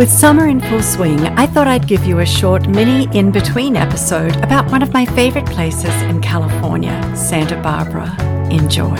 With summer in full swing, I thought I'd give you a short mini in between episode about one of my favorite places in California, Santa Barbara. Enjoy.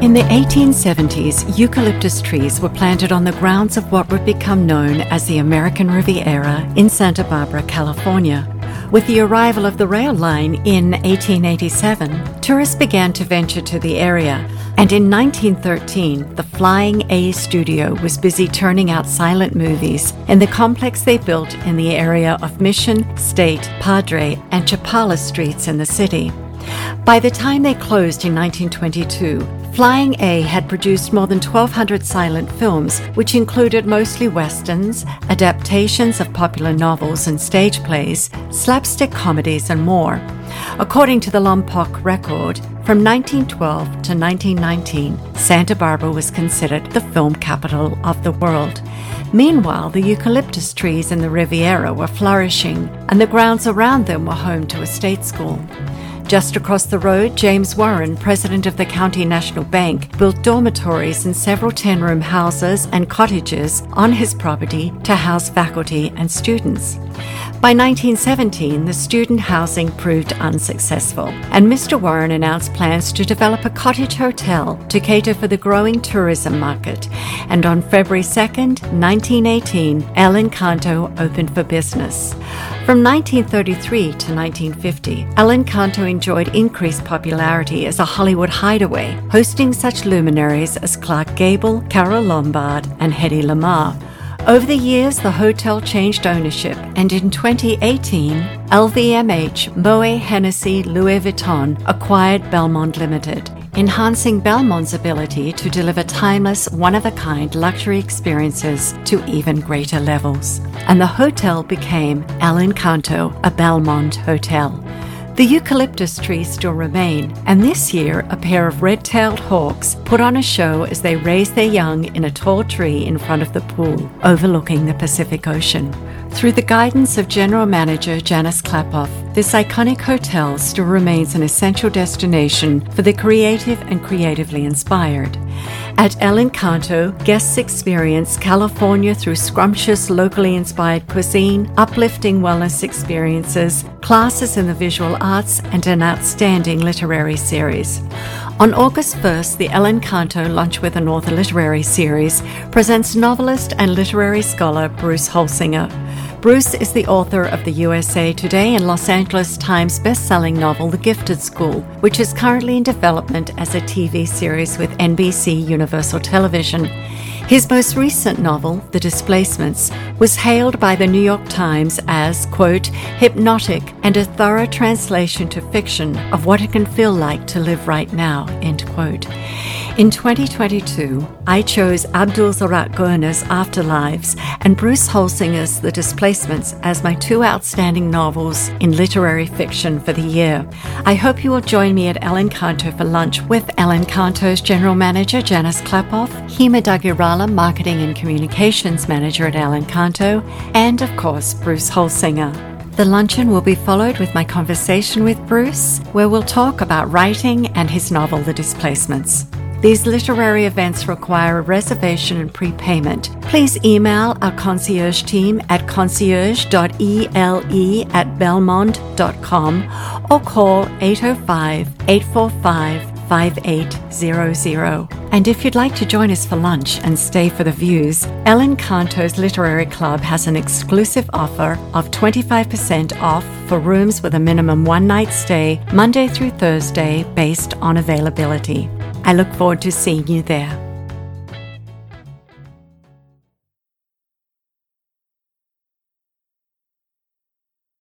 In the 1870s, eucalyptus trees were planted on the grounds of what would become known as the American Riviera in Santa Barbara, California. With the arrival of the rail line in 1887, tourists began to venture to the area, and in 1913, the Flying A studio was busy turning out silent movies in the complex they built in the area of Mission, State, Padre, and Chapala streets in the city. By the time they closed in 1922, Flying A had produced more than 1,200 silent films, which included mostly westerns, adaptations of popular novels and stage plays, slapstick comedies, and more. According to the Lompoc record, from 1912 to 1919, Santa Barbara was considered the film capital of the world. Meanwhile, the eucalyptus trees in the Riviera were flourishing, and the grounds around them were home to a state school. Just across the road, James Warren, president of the County National Bank, built dormitories and several 10 room houses and cottages on his property to house faculty and students. By 1917, the student housing proved unsuccessful, and Mr. Warren announced plans to develop a cottage hotel to cater for the growing tourism market. And on February 2nd, 1918, El Encanto opened for business. From 1933 to 1950, El Encanto enjoyed increased popularity as a Hollywood hideaway, hosting such luminaries as Clark Gable, Carole Lombard, and Hedy Lamarr. Over the years, the hotel changed ownership, and in 2018, LVMH, Moet Hennessy Louis Vuitton acquired Belmond Limited, enhancing Belmond's ability to deliver timeless, one of a kind luxury experiences to even greater levels. And the hotel became El Encanto, a Belmond hotel. The eucalyptus trees still remain, and this year a pair of red tailed hawks put on a show as they raised their young in a tall tree in front of the pool, overlooking the Pacific Ocean. Through the guidance of General Manager Janice Klapoff, this iconic hotel still remains an essential destination for the creative and creatively inspired. At El Encanto, guests experience California through scrumptious, locally inspired cuisine, uplifting wellness experiences, classes in the visual arts, and an outstanding literary series. On August 1st, the El Encanto Lunch with an Author literary series presents novelist and literary scholar Bruce Holsinger. Bruce is the author of the USA Today and Los Angeles Times best-selling novel The Gifted School, which is currently in development as a TV series with NBC Universal Television. His most recent novel, The Displacements, was hailed by the New York Times as, quote, hypnotic and a thorough translation to fiction of what it can feel like to live right now, end quote. In 2022, I chose Abdulrazak Gurnah's Afterlives and Bruce Holsinger's The Displacements as my two outstanding novels in literary fiction for the year. I hope you will join me at El Encanto for lunch with El Encanto's General Manager Janice Klapoff, Hima Dagirala, Marketing and Communications Manager at El Encanto, and of course, Bruce Holsinger. The luncheon will be followed with my conversation with Bruce, where we'll talk about writing and his novel, The Displacements. These literary events require a reservation and prepayment. Please email our concierge team at concierge.ele at belmond.com or call 805 845 5800. And if you'd like to join us for lunch and stay for the views, El Encanto's Literary Club has an exclusive offer of 25% off for rooms with a minimum one night stay Monday through Thursday based on availability. I look forward to seeing you there.